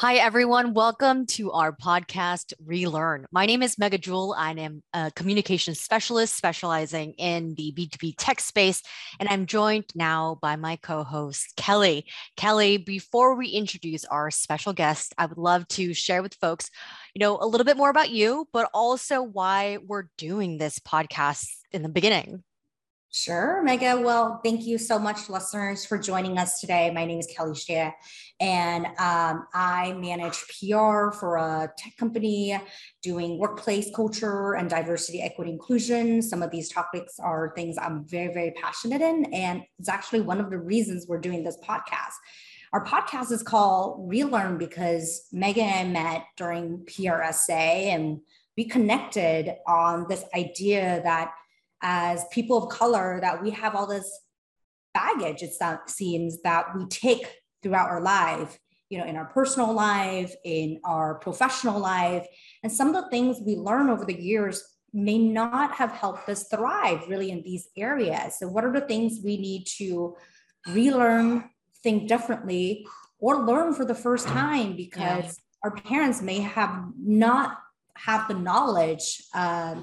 Hi, everyone. Welcome to our podcast, Relearn. My name is Mega Jewel. I am a communications specialist specializing in the B2B tech space, and I'm joined now by my co host, Kelly. Kelly, before we introduce our special guest, I would love to share with folks, you know, a little bit more about you, but also why we're doing this podcast in the beginning. Sure, Mega. Well, thank you so much, listeners, for joining us today. My name is Kelly Shea, and um, I manage PR for a tech company doing workplace culture and diversity, equity, inclusion. Some of these topics are things I'm very, very passionate in, and it's actually one of the reasons we're doing this podcast. Our podcast is called Relearn because Megan and I met during PRSA, and we connected on this idea that as people of color that we have all this baggage it seems that we take throughout our life you know in our personal life in our professional life. And some of the things we learn over the years may not have helped us thrive really in these areas. So what are the things we need to relearn think differently or learn for the first time because yeah. our parents may have not have the knowledge uh,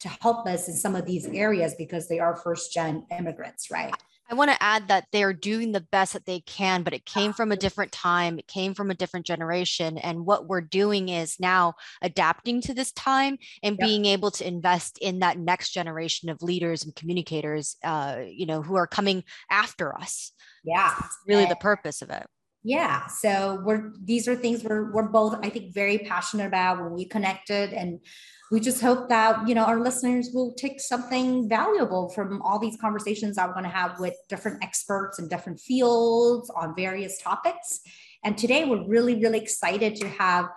to help us in some of these areas because they are first gen immigrants, right? I want to add that they're doing the best that they can, but it came from a different time. It came from a different generation. And what we're doing is now adapting to this time and yep. being able to invest in that next generation of leaders and communicators, uh, you know, who are coming after us. Yeah. It's really the purpose of it. Yeah. So we're, these are things we're, we're both, I think, very passionate about when we connected and we just hope that you know our listeners will take something valuable from all these conversations we're going to have with different experts in different fields on various topics. And today we're really really excited to have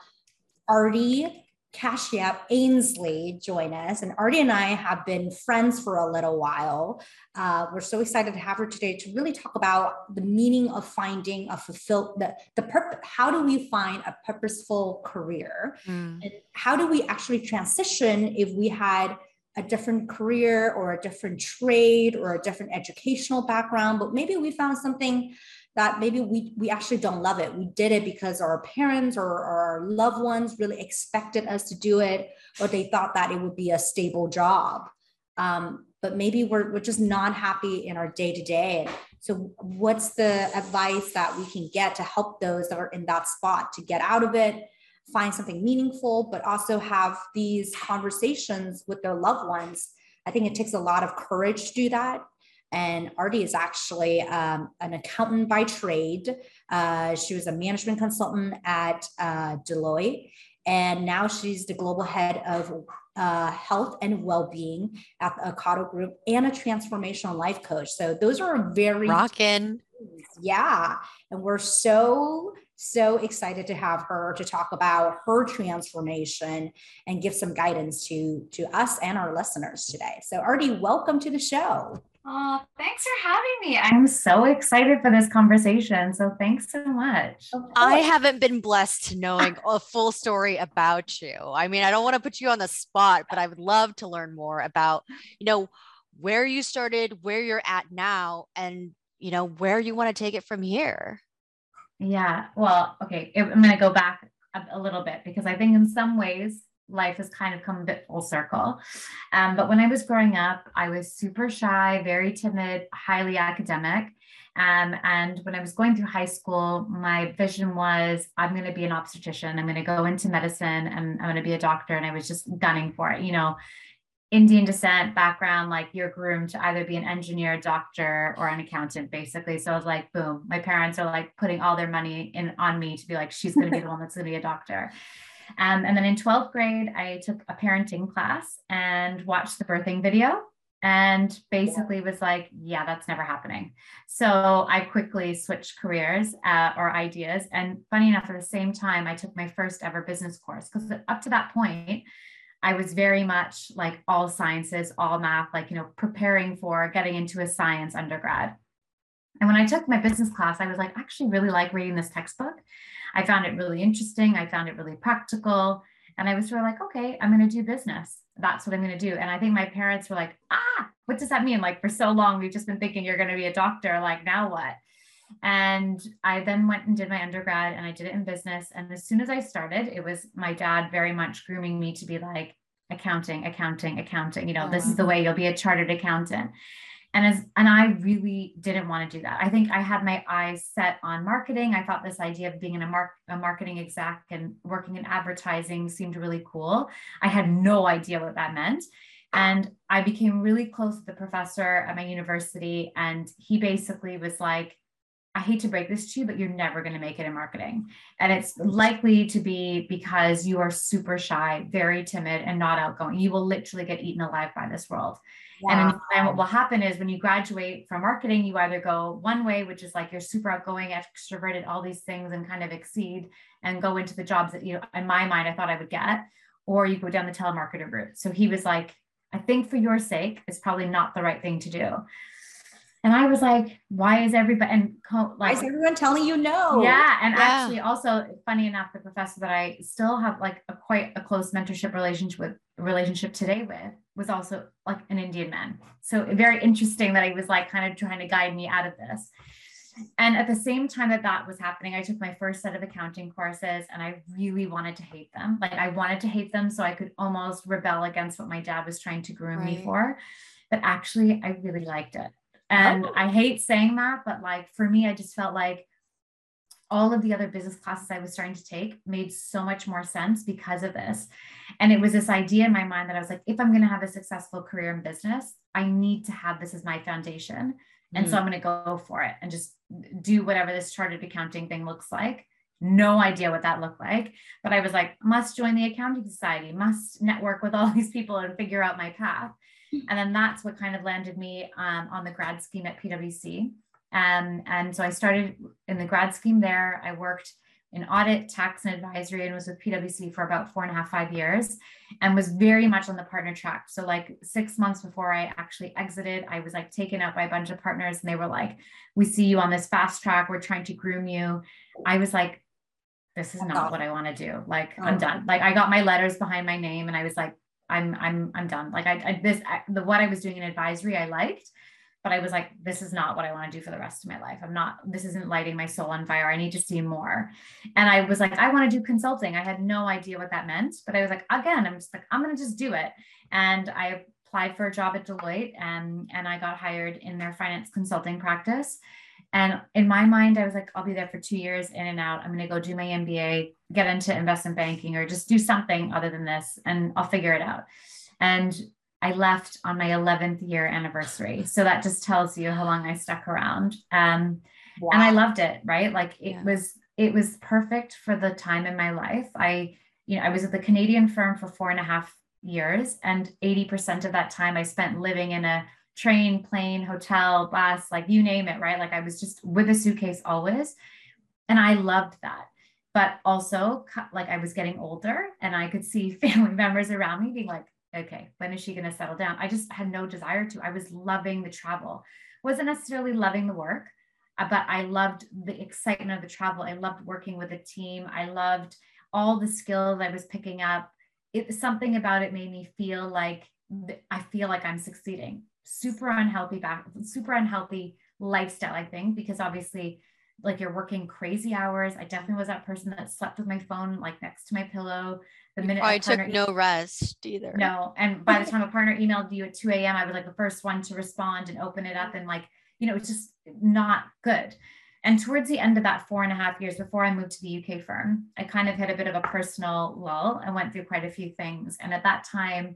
Arti Kashyap Aynsley join us. And Arti and I have been friends for a little while. Uh, we're so excited to have her today to really talk about the meaning of finding a fulfilled, the, the purpose, how do we find a purposeful career? Mm. And how do we actually transition if we had a different career or a different trade or a different educational background, but maybe we found something that maybe we, we actually don't love it. We did it because our parents or, or our loved ones really expected us to do it, or they thought that it would be a stable job. Um, but maybe we're, we're just not happy in our day to day. So, what's the advice that we can get to help those that are in that spot to get out of it, find something meaningful, but also have these conversations with their loved ones? I think it takes a lot of courage to do that. And Arti is actually um, an accountant by trade. Uh, she was a management consultant at uh, Deloitte. And now she's the global head of uh, health and well-being at the Ocado Group and a transformational life coach. So those are very rocking. Yeah. And we're so, so excited to have her to talk about her transformation and give some guidance to, to us and our listeners today. So Arti, welcome to the show. Oh, thanks for having me. I'm so excited for this conversation. So thanks so much. I haven't been blessed to knowing a full story about you. I mean, I don't want to put you on the spot, but I would love to learn more about, you know, where you started, where you're at now, and you know, where you want to take it from here. Yeah. Well, okay. I'm going to go back a, a little bit because I think in some ways life has kind of come a bit full circle. Um, but when I was growing up, I was super shy, very timid, highly academic. Um, and when I was going through high school, my vision was I'm going to be an obstetrician. I'm going to go into medicine and I'm going to be a doctor. And I was just gunning for it. You know, Indian descent background, like you're groomed to either be an engineer, a doctor, or an accountant, basically. So I was like, boom, my parents are like putting all their money in on me to be like, she's going to be the one that's going to be a doctor. Um, and then in 12th grade, I took a parenting class and watched the birthing video and basically was like, yeah, that's never happening. So I quickly switched careers uh, or ideas. And funny enough, at the same time, I took my first ever business course because up to that point, I was very much like all sciences, all math, like, you know, preparing for getting into a science undergrad. And when I took my business class, I was like, I actually really like reading this textbook. I found it really interesting. I found it really practical. And I was sort of like, okay, I'm going to do business. That's what I'm going to do. And I think my parents were like, ah, what does that mean? Like for so long, we've just been thinking you're going to be a doctor. Like now what? And I then went and did my undergrad and I did it in business. And as soon as I started, it was my dad very much grooming me to be like, accounting, accounting, accounting. You know, this is the way you'll be a chartered accountant. And as and I really didn't want to do that. I think I had my eyes set on marketing. I thought this idea of being in a, mark, a marketing exec and working in advertising seemed really cool. I had no idea what that meant. And I became really close with the professor at my university. And he basically was like, I hate to break this to you, but you're never going to make it in marketing. And it's likely to be because you are super shy, very timid, and not outgoing. You will literally get eaten alive by this world. Wow. And, and what will happen is when you graduate from marketing, you either go one way, which is like you're super outgoing, extroverted, all these things, and kind of exceed and go into the jobs that you, know, in my mind, I thought I would get, or you go down the telemarketer route. So he was like, I think for your sake, it's probably not the right thing to do. And I was like, why is everybody and like why is everyone telling you no? Yeah. And yeah. actually also funny enough, the professor that I still have like a quite a close mentorship relationship with relationship today with was also like an Indian man. So very interesting that he was like kind of trying to guide me out of this. And at the same time that that was happening, I took my first set of accounting courses and I really wanted to hate them. Like I wanted to hate them so I could almost rebel against what my dad was trying to groom right. me for. But actually, I really liked it. And oh. I hate saying that, but like for me, I just felt like all of the other business classes I was starting to take made so much more sense because of this. And it was this idea in my mind that I was like, if I'm going to have a successful career in business, I need to have this as my foundation. And mm-hmm. so I'm going to go for it and just do whatever this chartered accounting thing looks like. No idea what that looked like. But I was like, must join the accounting society, must network with all these people and figure out my path. And then that's what kind of landed me um, on the grad scheme at PwC. Um, and so I started in the grad scheme there. I worked in audit, tax, and advisory, and was with PwC for about four and a half, five years, and was very much on the partner track. So, like six months before I actually exited, I was like taken up by a bunch of partners, and they were like, "We see you on this fast track. We're trying to groom you." I was like, "This is not what I want to do. Like, I'm done." Like, I got my letters behind my name, and I was like, I'm I'm I'm done. Like I, I this I, the what I was doing in advisory I liked, but I was like, this is not what I want to do for the rest of my life. I'm not. This isn't lighting my soul on fire. I need to see more. And I was like, I want to do consulting. I had no idea what that meant, but I was like, again, I'm just like, I'm gonna just do it. And I applied for a job at Deloitte, and and I got hired in their finance consulting practice. And in my mind, I was like, I'll be there for two years in and out. I'm going to go do my MBA, get into investment banking, or just do something other than this, and I'll figure it out. And I left on my 11th year anniversary. So that just tells you how long I stuck around. Um, wow. And I loved it, right? Like it yeah. was, it was perfect for the time in my life. I, you know, I was at the Canadian firm for four and a half years, and 80% of that time I spent living in a train, plane, hotel, bus, like you name it, right? Like I was just with a suitcase always. And I loved that. But also, like I was getting older and I could see family members around me being like, okay, when is she going to settle down? I just had no desire to. I was loving the travel, wasn't necessarily loving the work, uh, but I loved the excitement of the travel. I loved working with a team. I loved all the skills I was picking up. It something about it made me feel like I feel like I'm succeeding super unhealthy back, super unhealthy lifestyle, I think, because obviously like you're working crazy hours. I definitely was that person that slept with my phone like next to my pillow. The minute I took no rest either. No. And by the time a partner emailed you at 2 a.m., I was like the first one to respond and open it up and like, you know, it's just not good. And towards the end of that four and a half years before I moved to the UK firm, I kind of hit a bit of a personal lull. I went through quite a few things. And at that time,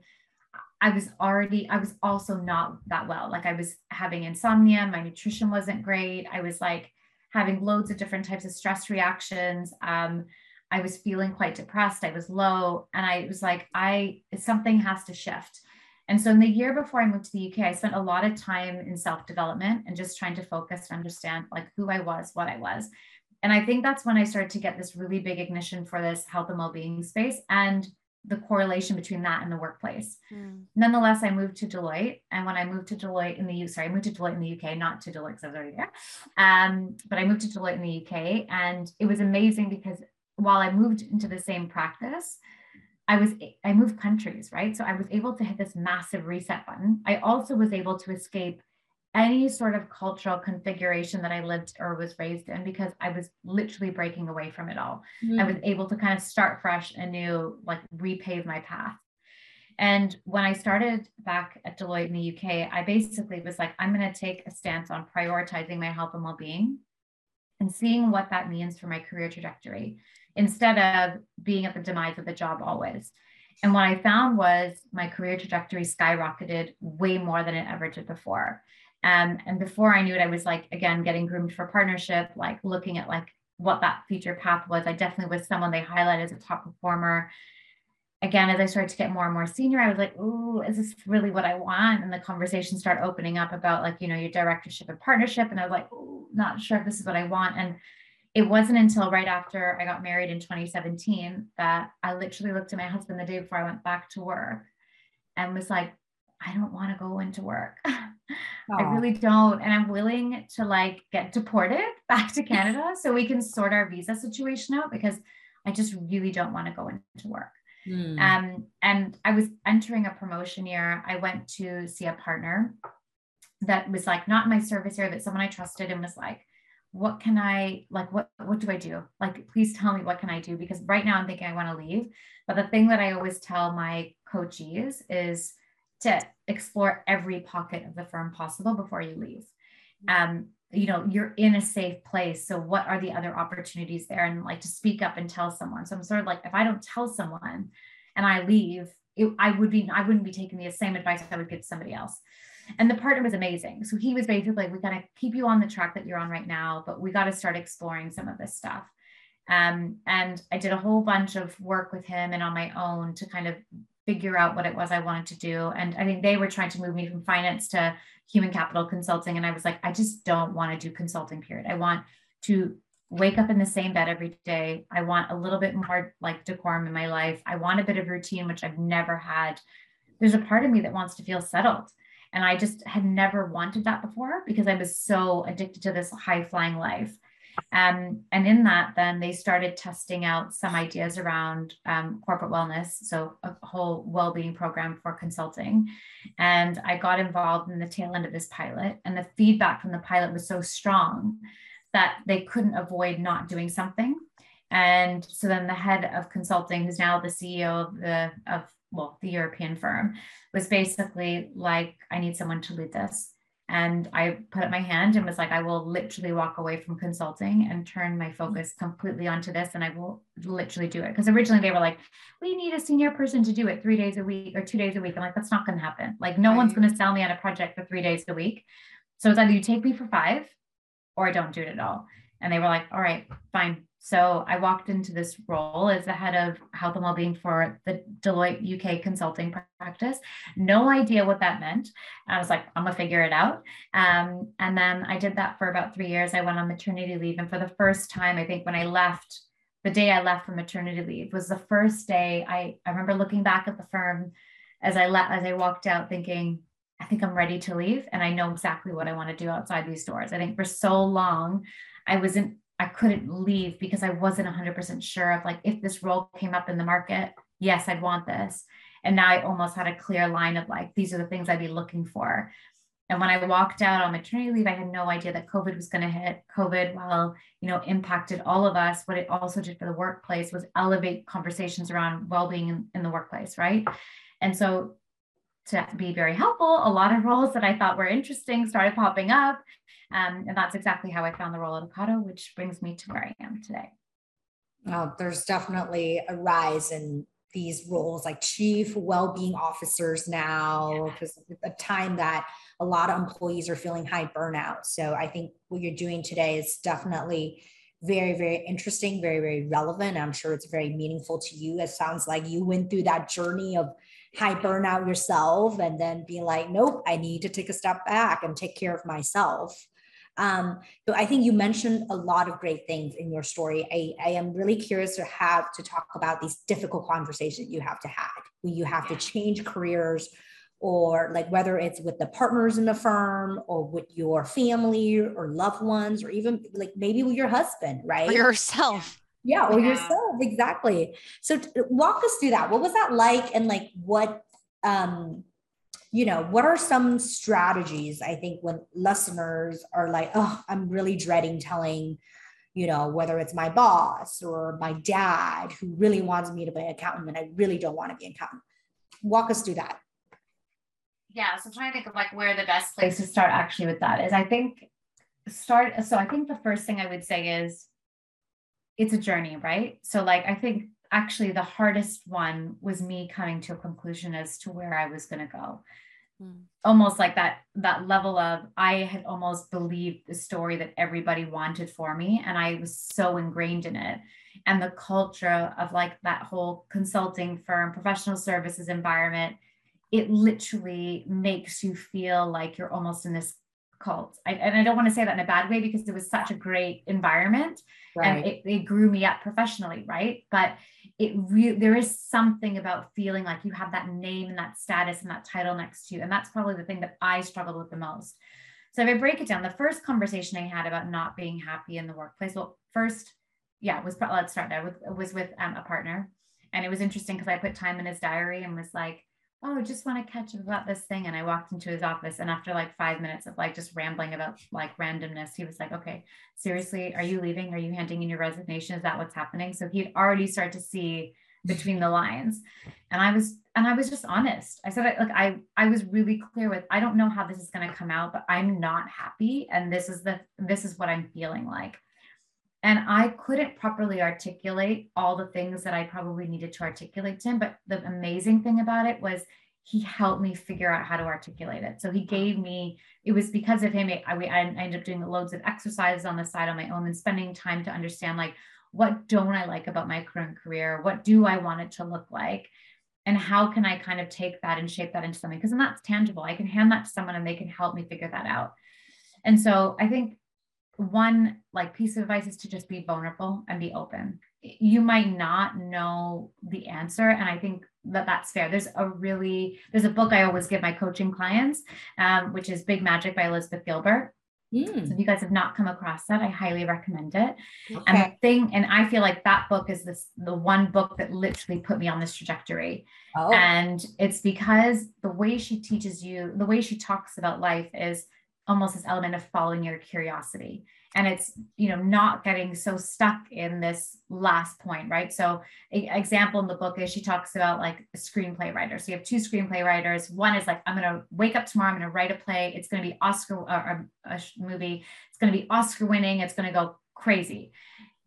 I was already, I was also not that well. Like I was having insomnia, my nutrition wasn't great. I was like having loads of different types of stress reactions. Um, I was feeling quite depressed. I was low. And I was like, I, something has to shift. And so in the year before I moved to the UK, I spent a lot of time in self development and just trying to focus and understand like who I was, what I was. And I think that's when I started to get this really big ignition for this health and well being space. And the correlation between that and the workplace. Mm. Nonetheless, I moved to Deloitte. And when I moved to Deloitte in the UK, sorry, I moved to Deloitte in the UK, not to Deloitte because I was already there. Um, but I moved to Deloitte in the UK. And it was amazing because while I moved into the same practice, I was I moved countries, right? So I was able to hit this massive reset button. I also was able to escape any sort of cultural configuration that I lived or was raised in because I was literally breaking away from it all. Mm. I was able to kind of start fresh and new, like repave my path. And when I started back at Deloitte in the UK, I basically was like, I'm going to take a stance on prioritizing my health and well being and seeing what that means for my career trajectory instead of being at the demise of the job always. And what I found was my career trajectory skyrocketed way more than it ever did before. Um, and before I knew it, I was like, again, getting groomed for partnership, like looking at like what that future path was. I definitely was someone they highlighted as a top performer. Again, as I started to get more and more senior, I was like, "Oh, is this really what I want?" And the conversation start opening up about like, you know, your directorship and partnership, and I was like, "Not sure if this is what I want." And it wasn't until right after I got married in 2017 that I literally looked at my husband the day before I went back to work and was like, I don't want to go into work. I really don't. And I'm willing to like get deported back to Canada so we can sort our visa situation out because I just really don't want to go into work. Mm. Um, and I was entering a promotion year. I went to see a partner that was like not in my service area, but someone I trusted and was like, what can I like what what do I do? Like please tell me what can I do? Because right now I'm thinking I want to leave. But the thing that I always tell my coachees is to explore every pocket of the firm possible before you leave. Um, you know, you're in a safe place. So what are the other opportunities there? And like to speak up and tell someone. So I'm sort of like, if I don't tell someone and I leave, it, I would be, I wouldn't be taking the same advice I would give to somebody else. And the partner was amazing. So he was basically like, we got to keep you on the track that you're on right now, but we got to start exploring some of this stuff. Um, and I did a whole bunch of work with him and on my own to kind of figure out what it was I wanted to do. And I think they were trying to move me from finance to human capital consulting. And I was like, I just don't want to do consulting, period. I want to wake up in the same bed every day. I want a little bit more like decorum in my life. I want a bit of routine, which I've never had. There's a part of me that wants to feel settled. And I just had never wanted that before because I was so addicted to this high flying life. Um, and in that, then they started testing out some ideas around um, corporate wellness, so a whole well being program for consulting. And I got involved in the tail end of this pilot, and the feedback from the pilot was so strong that they couldn't avoid not doing something. And so then the head of consulting, who's now the CEO of the of well the European firm, was basically like, I need someone to lead this. And I put up my hand and was like, I will literally walk away from consulting and turn my mm-hmm. focus completely onto this. And I will literally do it. Because originally they were like, we need a senior person to do it three days a week or two days a week. I'm like, that's not going to happen. Like, no right. one's going to sell me on a project for three days a week. So it's either you take me for five or I don't do it at all. And they were like, all right, fine. So I walked into this role as the head of health and well-being for the Deloitte UK consulting practice. No idea what that meant. I was like, I'm gonna figure it out. Um, and then I did that for about three years. I went on maternity leave, and for the first time, I think when I left, the day I left for maternity leave was the first day I, I remember looking back at the firm as I left, as I walked out, thinking, I think I'm ready to leave, and I know exactly what I want to do outside these doors. I think for so long, I wasn't I couldn't leave because I wasn't 100% sure of like if this role came up in the market, yes, I'd want this. And now I almost had a clear line of like, these are the things I'd be looking for. And when I walked out on maternity leave, I had no idea that COVID was going to hit. COVID, while you know, impacted all of us, what it also did for the workplace was elevate conversations around well-being in, in the workplace, right? And so to be very helpful, a lot of roles that I thought were interesting started popping up. Um, and that's exactly how I found the role at Ocado, which brings me to where I am today. Well, there's definitely a rise in these roles like chief well-being officers now because yeah. a time that a lot of employees are feeling high burnout so i think what you're doing today is definitely very very interesting very very relevant i'm sure it's very meaningful to you it sounds like you went through that journey of high burnout yourself and then be like nope i need to take a step back and take care of myself um, so I think you mentioned a lot of great things in your story. I, I am really curious to have to talk about these difficult conversations you have to have when you have to change careers or like whether it's with the partners in the firm or with your family or loved ones or even like maybe with your husband, right? Or yourself. Yeah, or yeah. yourself, exactly. So walk us through that. What was that like and like what um you know, what are some strategies I think when listeners are like, oh, I'm really dreading telling, you know, whether it's my boss or my dad who really wants me to be an accountant and I really don't want to be an accountant. Walk us through that. Yeah. So I'm trying to think of like where the best place to start actually with that is. I think start. So I think the first thing I would say is it's a journey, right? So like I think actually the hardest one was me coming to a conclusion as to where I was going to go. Mm. Almost like that that level of I had almost believed the story that everybody wanted for me and I was so ingrained in it and the culture of like that whole consulting firm professional services environment it literally makes you feel like you're almost in this cult. I, and I don't want to say that in a bad way because it was such a great environment right. and it, it grew me up professionally, right? But it really there is something about feeling like you have that name and that status and that title next to you. And that's probably the thing that I struggled with the most. So if I break it down, the first conversation I had about not being happy in the workplace, well, first, yeah, was let's start there with was with um, a partner. And it was interesting because I put time in his diary and was like, oh, I just want to catch up about this thing. And I walked into his office and after like five minutes of like just rambling about like randomness, he was like, okay, seriously, are you leaving? Are you handing in your resignation? Is that what's happening? So he'd already start to see between the lines. And I was, and I was just honest. I said, like, I, I was really clear with, I don't know how this is going to come out, but I'm not happy. And this is the, this is what I'm feeling like. And I couldn't properly articulate all the things that I probably needed to articulate to him. But the amazing thing about it was he helped me figure out how to articulate it. So he gave me, it was because of him, I, I ended up doing loads of exercises on the side on my own and spending time to understand like, what don't I like about my current career? What do I want it to look like? And how can I kind of take that and shape that into something? Because then that's tangible. I can hand that to someone and they can help me figure that out. And so I think one like piece of advice is to just be vulnerable and be open you might not know the answer and i think that that's fair there's a really there's a book i always give my coaching clients um, which is big magic by elizabeth gilbert mm. so if you guys have not come across that i highly recommend it okay. and the thing and i feel like that book is this the one book that literally put me on this trajectory oh. and it's because the way she teaches you the way she talks about life is almost this element of following your curiosity. And it's you know not getting so stuck in this last point right? So example in the book is she talks about like a screenplay writer. So you have two screenplay writers. One is like i'm going to wake up tomorrow i'm going to write a play. It's going to be oscar or a, movie. It's going to be oscar winning. It's going to go crazy.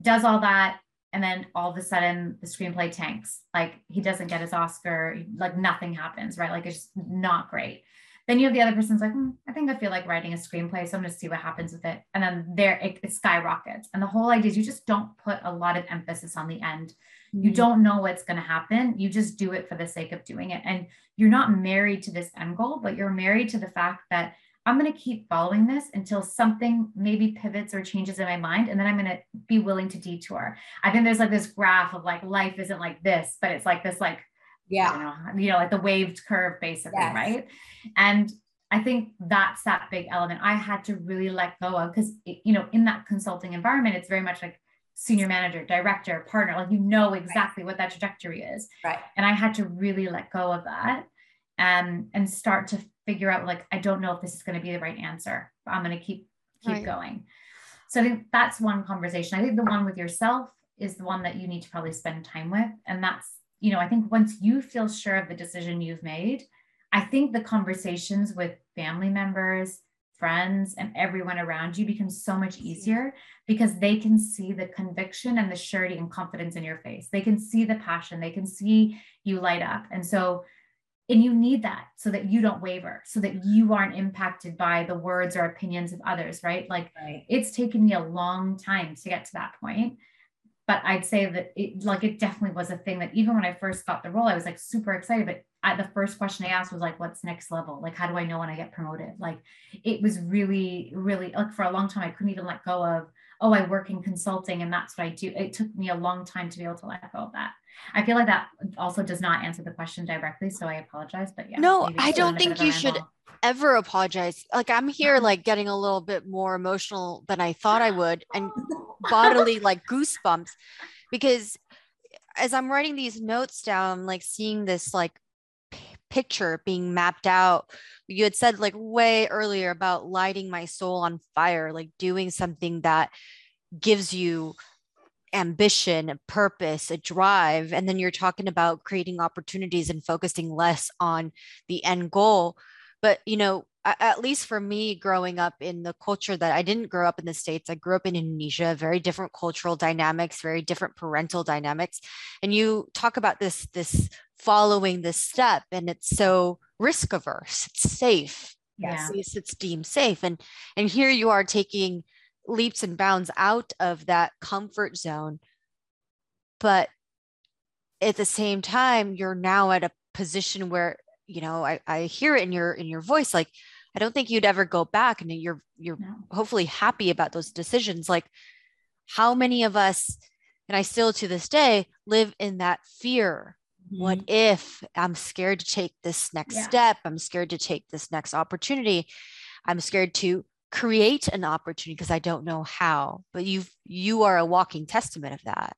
Does all that and then all of a sudden the screenplay tanks. Like he doesn't get his oscar. Like nothing happens right? Like it's just not great then you have the other person's like, hmm, I think I feel like writing a screenplay, so I'm going to see what happens with it. And then there it, it, skyrockets. And the whole idea is you just don't put a lot of emphasis on the end. Mm-hmm. You don't know what's going to happen. You just do it for the sake of doing it. And you're not married to this end goal, but you're married to the fact that I'm going to keep following this until something maybe pivots or changes in my mind. And then I'm going to be willing to detour. I think there's like this graph of like life isn't like this, but it's like this like yeah. you know, you know like the waved curve basically yes. right? And i think that's that big element. I had to really let go of because you know in that consulting environment it's very much like senior manager director partner like you know exactly right. what that trajectory is. Right. And i had to really let go of that and and start to figure out like i don't know if this is going to be the right answer but i'm going to keep keep right. going. So i think that's one conversation. I think the one with yourself is the one that you need to probably spend time with and that's you know, I think once you feel sure of the decision you've made, I think the conversations with family members, friends, and everyone around you become so much easier because they can see the conviction and the surety and confidence in your face. They can see the passion, they can see you light up. And so, and you need that so that you don't waver, so that you aren't impacted by the words or opinions of others, right? Like right. it's taken me a long time to get to that point but I'd say that it like it definitely was a thing that even when I first got the role, I was like super excited. But I, the first question I asked was like, "What's next level? Like, how do I know when I get promoted?" Like, it was really, really like for a long time I couldn't even let go of, "Oh, I work in consulting and that's what I do." It took me a long time to be able to let go of that. I feel like that also does not answer the question directly, so I apologize. But yeah, no, I don't think you should ever apologize. Like I'm here, like getting a little bit more emotional than I thought I would, and bodily like goosebumps, because eh, as I'm writing these notes down, I'm like seeing this like p- picture being mapped out you had said like way earlier about lighting my soul on fire like doing something that gives you ambition, a purpose, a drive. And then you're talking about creating opportunities and focusing less on the end goal. But, you know, at least for me growing up in the culture that I didn't grow up in the States, I grew up in Indonesia, very different cultural dynamics, very different parental dynamics. And you talk about this, this following this step, and it's so risk averse, it's safe. Yes. Yes, it's deemed safe. And and here you are taking leaps and bounds out of that comfort zone. But at the same time, you're now at a position where, you know, I, I hear it in your in your voice, like, I don't think you'd ever go back. And you're you're no. hopefully happy about those decisions. Like how many of us, and I still to this day live in that fear. Mm-hmm. What if I'm scared to take this next yeah. step? I'm scared to take this next opportunity. I'm scared to create an opportunity because I don't know how, but you've you are a walking testament of that.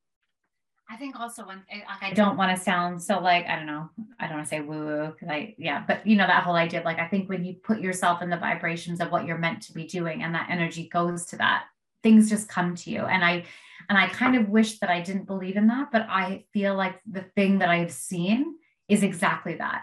I think also when I don't want to sound so like I don't know I don't want to say woo woo because I yeah but you know that whole idea of like I think when you put yourself in the vibrations of what you're meant to be doing and that energy goes to that things just come to you and I and I kind of wish that I didn't believe in that but I feel like the thing that I've seen is exactly that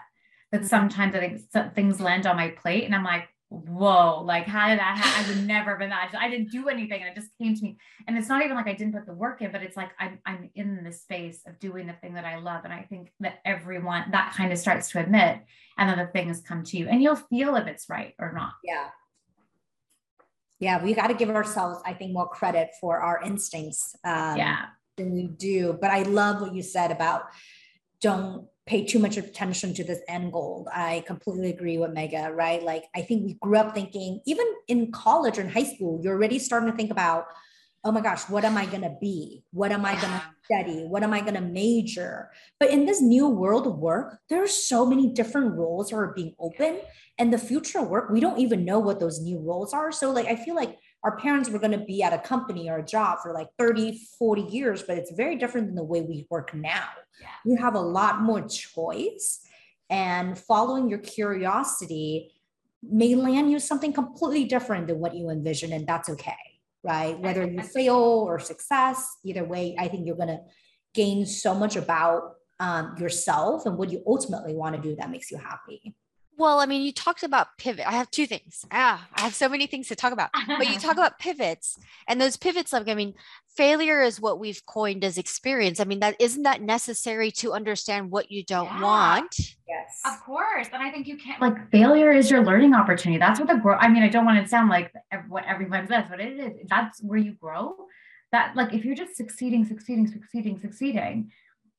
that mm-hmm. sometimes I think things land on my plate and I'm like whoa, like how did that happen? I would never have imagined. I didn't do anything and it just came to me. And it's not even like I didn't put the work in, but it's like I'm I'm in the space of doing the thing that I love. And I think that everyone that kind of starts to admit, and then the things come to you and you'll feel if it's right or not. Yeah. Yeah, we got to give ourselves, I think, more credit for our instincts. Um, yeah. Than we do. But I love what you said about don't pay too much attention to this end goal. I completely agree with Mega, right? Like, I think we grew up thinking, even in college or in high school, you're already starting to think about, oh my gosh, what am I going to be? What am I going to study? What am I going to major? But in this new world of work, there are so many different roles that are being open. And the future of work, we don't even know what those new roles are. So, like, I feel like our parents were going to be at a company or a job for like 30 40 years but it's very different than the way we work now. You have a lot more choice and following your curiosity may land you something completely different than what you envision and that's okay right? Whether you fail or success either way i think you're going to gain so much about um, yourself and what you ultimately want to do that makes you happy well, I mean, you talked about pivot. I have two things. Ah, I have so many things to talk about. But you talk about pivots and those pivots like I mean, failure is what we've coined as experience. I mean, that isn't that necessary to understand what you don't yeah. want? Yes. Of course. And I think you can't like failure is your learning opportunity. That's what the grow. I mean, I don't want to sound like what everyone says, but it is. That's where you grow. That like if you're just succeeding, succeeding, succeeding, succeeding,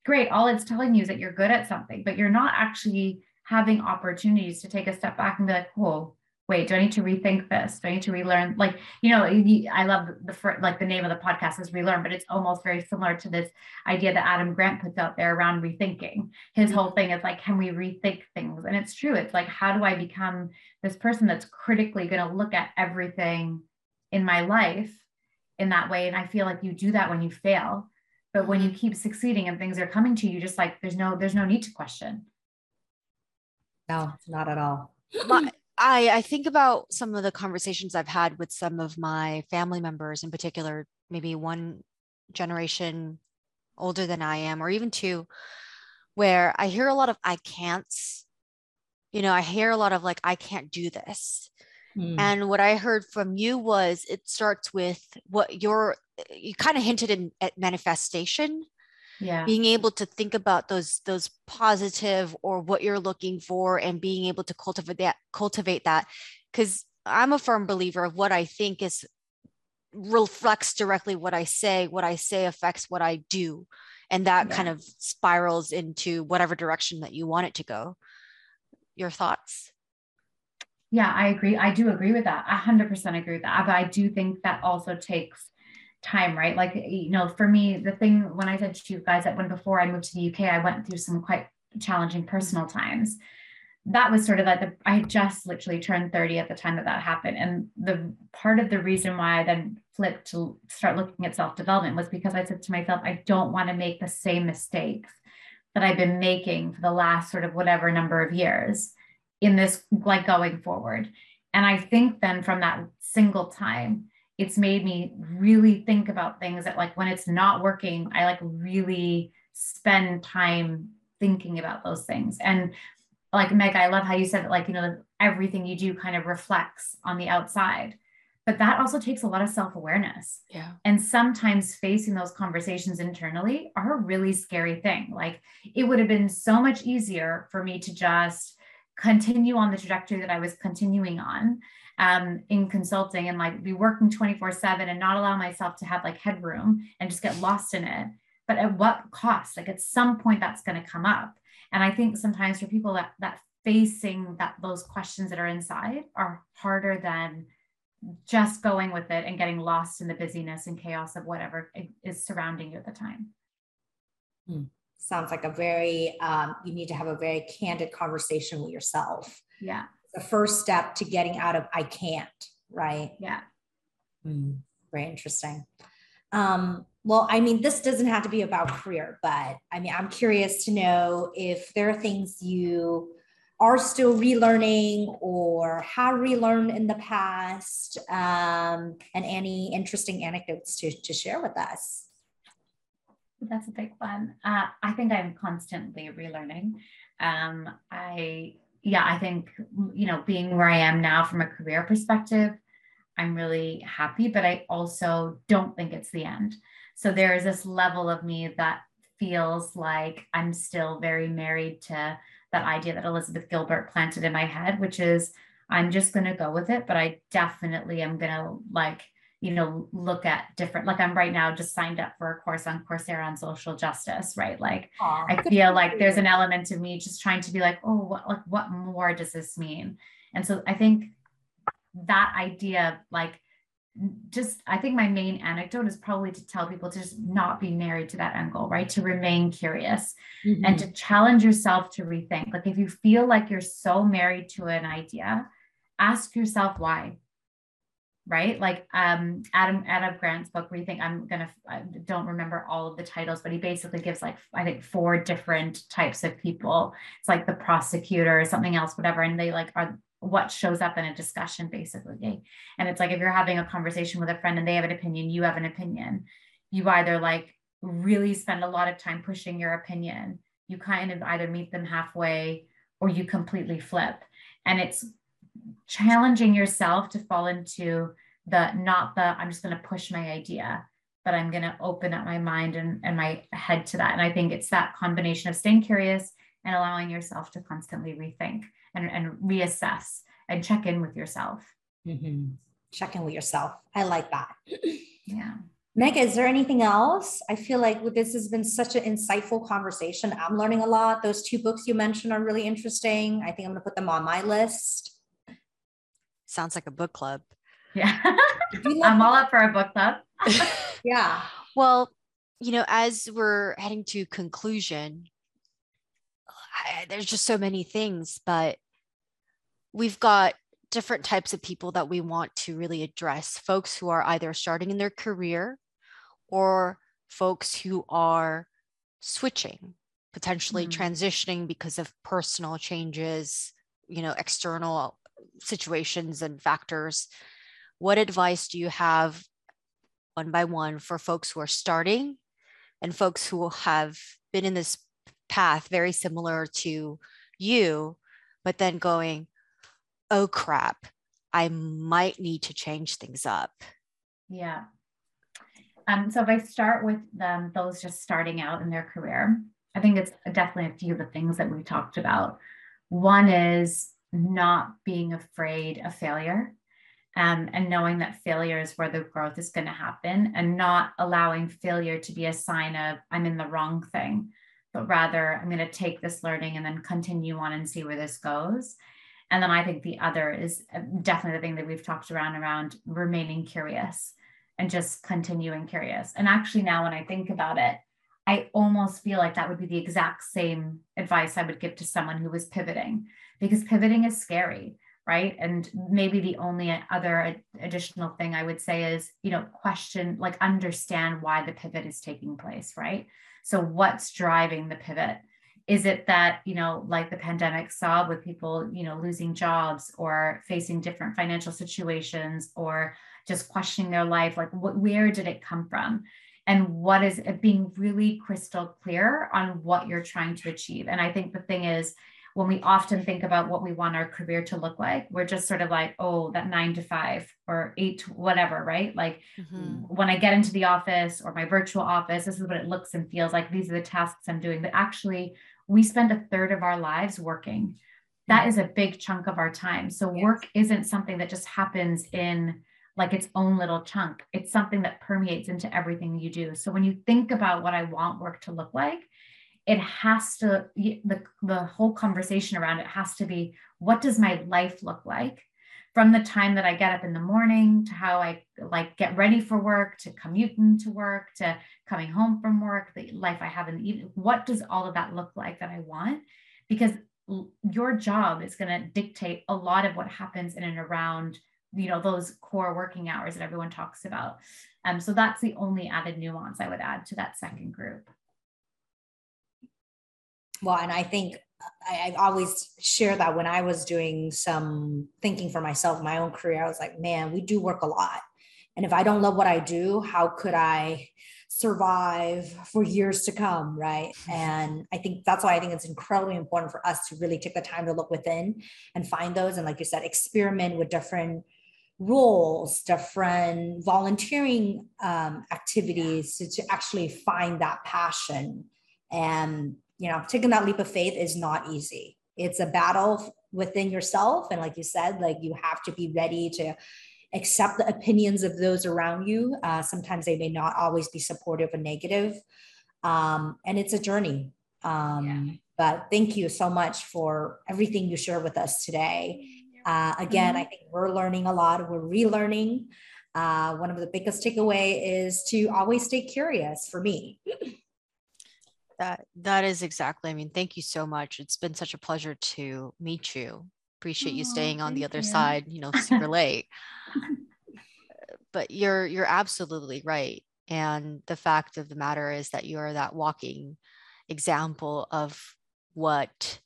great. All it's telling you is that you're good at something, but you're not actually having opportunities to take a step back and be like, oh, wait, do I need to rethink this? Do I need to relearn? Like, you know, I love the like the name of the podcast is relearn, but it's almost very similar to this idea that Adam Grant puts out there around rethinking. His mm-hmm. whole thing is like, can we rethink things? And it's true. It's like, how do I become this person that's critically going to look at everything in my life in that way? And I feel like you do that when you fail. But when you mm-hmm. keep succeeding and things are coming to you, just like there's no there's no need to question. No, not at all. I, I think about some of the conversations I've had with some of my family members in particular, maybe one generation older than I am, or even two, where I hear a lot of I can'ts. You know, I hear a lot of like, I can't do this. Mm. And what I heard from you was it starts with what you're, you kind of hinted in at manifestation yeah. being able to think about those those positive or what you're looking for and being able to cultivate that cultivate that. Because i'm a firm believer of what i think is reflects directly what i say what i say affects what i do and that yeah. kind of spirals into whatever direction that you want it to go. Your thoughts? Yeah i agree. I do agree with that. 100% agree with that. But i do think that also takes time, right? Like, you know, for me, the thing when I said to you guys that when before I moved to the UK, I went through some quite challenging personal times. That was sort of like the, I just literally turned 30 at the time that that happened. And the part of the reason why I then flipped to start looking at self development was because I said to myself, I don't want to make the same mistakes that I've been making for the last sort of whatever number of years in this, like going forward. And I think then from that single time, it's made me really think about things that like when it's not working, I like really spend time thinking about those things. And like Meg, I love how you said that like, you know, everything you do kind of reflects on the outside. But that also takes a lot of self-awareness. Yeah. And sometimes facing those conversations internally are a really scary thing. Like it would have been so much easier for me to just continue on the trajectory that I was continuing on um, in consulting and like be working 24 7 and not allow myself to have like headroom and just get lost in it. But at what cost? Like at some point that's going to come up. And I think sometimes for people that that facing that those questions that are inside are harder than just going with it and getting lost in the busyness and chaos of whatever is surrounding you at the time. Hmm. Sounds like a very, um, you need to have a very candid conversation with yourself. Yeah. The first step to getting out of I can't, right? Yeah. Hmm. Very interesting. Um, well, I mean, this doesn't have to be about career, but I mean, I'm curious to know if there are things you are still relearning or have relearned in the past um, and any interesting anecdotes to, to share with us that's a big one. Uh, i think i'm constantly relearning. Um, i yeah i think you know being where i am now from a career perspective i'm really happy but i also don't think it's the end. So there is this level of me that feels like i'm still very married to that idea that Elizabeth Gilbert planted in my head, which is I'm just going to go with it, but I definitely am going to like, you know, look at different, like I'm right now just signed up for a course on Coursera on social justice, right? Like Aww, I feel like there's an element of me just trying to be like, oh, what, like, what more does this mean? And so I think that idea, like, just I think my main anecdote is probably to tell people to just not be married to that end goal, right? To remain curious mm-hmm. and to challenge yourself to rethink. Like if you feel like you're so married to an idea, ask yourself why. Right? Like um Adam Adam Grant's book, Rethink. I'm gonna I don't remember all of the titles, but he basically gives like I think four different types of people. It's like the prosecutor, something else, whatever, and they like are what shows up in a discussion basically and it's like if you're having a conversation with a friend and they have an opinion you have an opinion you either like really spend a lot of time pushing your opinion you kind of either meet them halfway or you completely flip and it's challenging yourself to fall into the not the i'm just going to push my idea but i'm going to open up my mind and, and my head to that and i think it's that combination of staying curious and allowing yourself to constantly rethink and, and reassess and check in with yourself. Mm-hmm. Check in with yourself. I like that. Yeah. Meg, is there anything else? I feel like this has been such an insightful conversation. I'm learning a lot. Those two books you mentioned are really interesting. I think I'm going to put them on my list. Sounds like a book club. Yeah. I'm all up for a book club. yeah. Well, you know, as we're heading to conclusion, I, there's just so many things, but we've got different types of people that we want to really address folks who are either starting in their career or folks who are switching potentially mm-hmm. transitioning because of personal changes you know external situations and factors what advice do you have one by one for folks who are starting and folks who have been in this path very similar to you, but then going, oh crap, I might need to change things up. Yeah. Um, so if I start with them, those just starting out in their career, I think it's definitely a few of the things that we talked about. One is not being afraid of failure um, and knowing that failure is where the growth is going to happen and not allowing failure to be a sign of I'm in the wrong thing but rather I'm going to take this learning and then continue on and see where this goes. And then I think the other is uh, definitely the thing that we've talked around around remaining curious and just continuing curious. And actually, now when I think about it, I almost feel like that would be the exact same advice I would give to someone who was pivoting because pivoting is scary, right? And maybe the only other additional thing I would say is, you know, question, like understand why the pivot is taking place, right? So, what's driving the pivot? Is it that, you know, like the pandemic saw with people, you know, losing jobs or facing different financial situations or just questioning their life? Like, what, where did it come from? And what is being really crystal clear on what you're trying to achieve? And I think the thing is, when we often think about what we want our career to look like, we're just sort of like, oh, that nine to five or eight to whatever, right? Like mm-hmm. when I get into the office or my virtual office, this is what it looks and feels like. These are the tasks I'm doing. But actually, we spend a third of our lives working. That is a big chunk of our time. So yes. work isn't something that just happens in like its own little chunk. It's something that permeates into everything you do. So when you think about what I want work to look like, it has to the, the whole conversation around it has to be what does my life look like from the time that I get up in the morning to how I like get ready for work to commuting to work to coming home from work, the life I have in the evening. What does all of that look like that I want? Because your job is going to dictate a lot of what happens in and around you know those core working hours that everyone talks about um, so that's the only added nuance i would add to that second group well, and I think I, I always share that when I was doing some thinking for myself, my own career, I was like, man, we do work a lot. And if I don't love what I do, how could I survive for years to come? Right. And I think that's why I think it's incredibly important for us to really take the time to look within and find those. And like you said, experiment with different roles, different volunteering um, activities to, to actually find that passion and you know, taking that leap of faith is not easy. It's a battle within yourself. And like you said, like you have to be ready to accept the opinions of those around you. Uh, sometimes they may not always be supportive or negative. Um, and it's a journey. Um, yeah. But thank you so much for everything you share with us today. Uh, again, I think we're learning a lot. We're relearning. Uh, one of the biggest takeaway is to always stay curious for me. That that is exactly i mean thank you so much it's been such a pleasure to meet you appreciate oh, you staying on the other you. side you know super late but you're you're absolutely right and the fact of the matter is that you're that walking example of what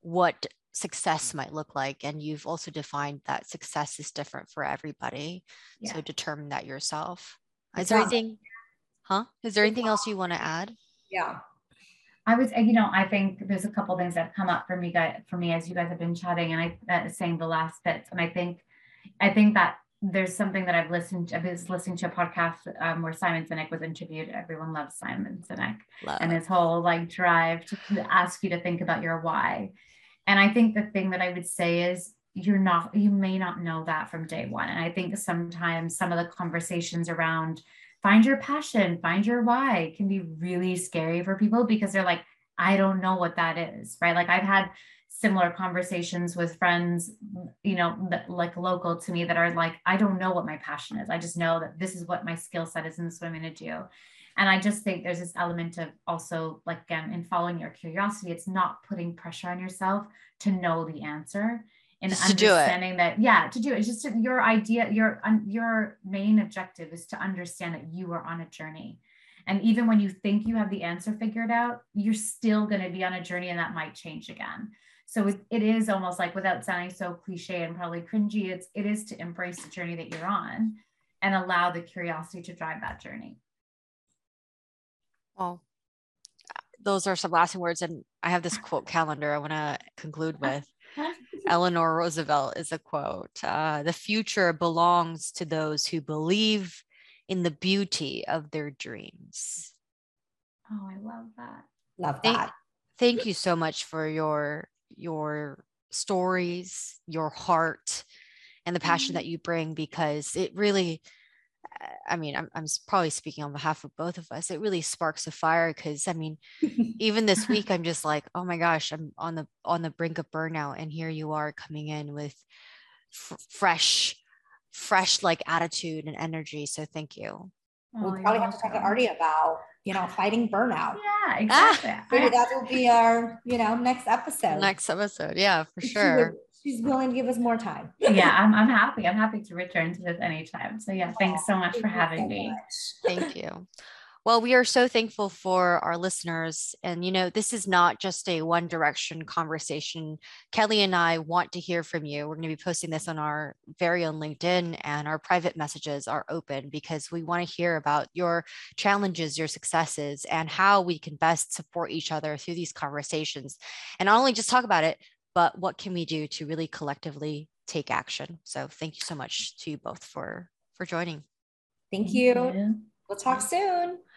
what success might look like and you've also defined that success is different for everybody yeah. so determine that yourself is there anything huh is there anything else you want to add yeah I was, you know, I think there's a couple things that have come up for me, guys, for me as you guys have been chatting, and I that is saying the last bits, and I think, I think that there's something that I've listened. To, I was listening to a podcast um, where Simon Sinek was interviewed. Everyone loves Simon Sinek Love. and his whole like drive to, to ask you to think about your why. And I think the thing that I would say is you're not, you may not know that from day one. And I think sometimes some of the conversations around find your passion, find your why can be really scary for people because they're like, I don't know what that is, right? Like I've had similar conversations with friends, you know, that, like local to me that are like, I don't know what my passion is. I just know that this is what my skill set is and this is what I'm going to do. And I just think there's this element of also like again in following your curiosity, it's not putting pressure on yourself to know the answer and just understanding that yeah to do it. It's just to, your idea your your main objective is to understand that you are on a journey. And even when you think you have the answer figured out you're still going to be on a journey and that might change again. So it, it is almost like without sounding so cliche and probably cringy it's it is to embrace the journey that you're on and allow the curiosity to drive that journey. Well those are some lasting words and i have this quote calendar i want to conclude with Eleanor Roosevelt is a quote uh, The future belongs to those who believe in the beauty of their dreams. Oh, I love that. Love thank, that. Thank you so much for your your stories, your heart, and the passion mm-hmm. that you bring because it really I mean, I'm, I'm probably speaking on behalf of both of us. It really sparks a fire because I mean, even this week, I'm just like, oh my gosh, I'm on the on the brink of burnout, and here you are coming in with f- fresh, fresh like attitude and energy. So thank you. We'll oh, probably have to talk to Arti about you know fighting burnout. Yeah, exactly. Ah, maybe that will be our you know next episode. Next episode, yeah, for sure she's willing to give us more time. yeah, I'm, I'm happy. I'm happy to return to this anytime. So yeah, thanks so much for having so me. Thank you. Well, we are so thankful for our listeners. And, you know, this is not just a one direction conversation. Kelly and I want to hear from you. We're going to be posting this on our very own LinkedIn, and our private messages are open because we want to hear about your challenges, your successes, and how we can best support each other through these conversations. And not only just talk about it, but what can we do to really collectively take action? So, thank you so much to you both for for joining. Thank you. We'll talk soon.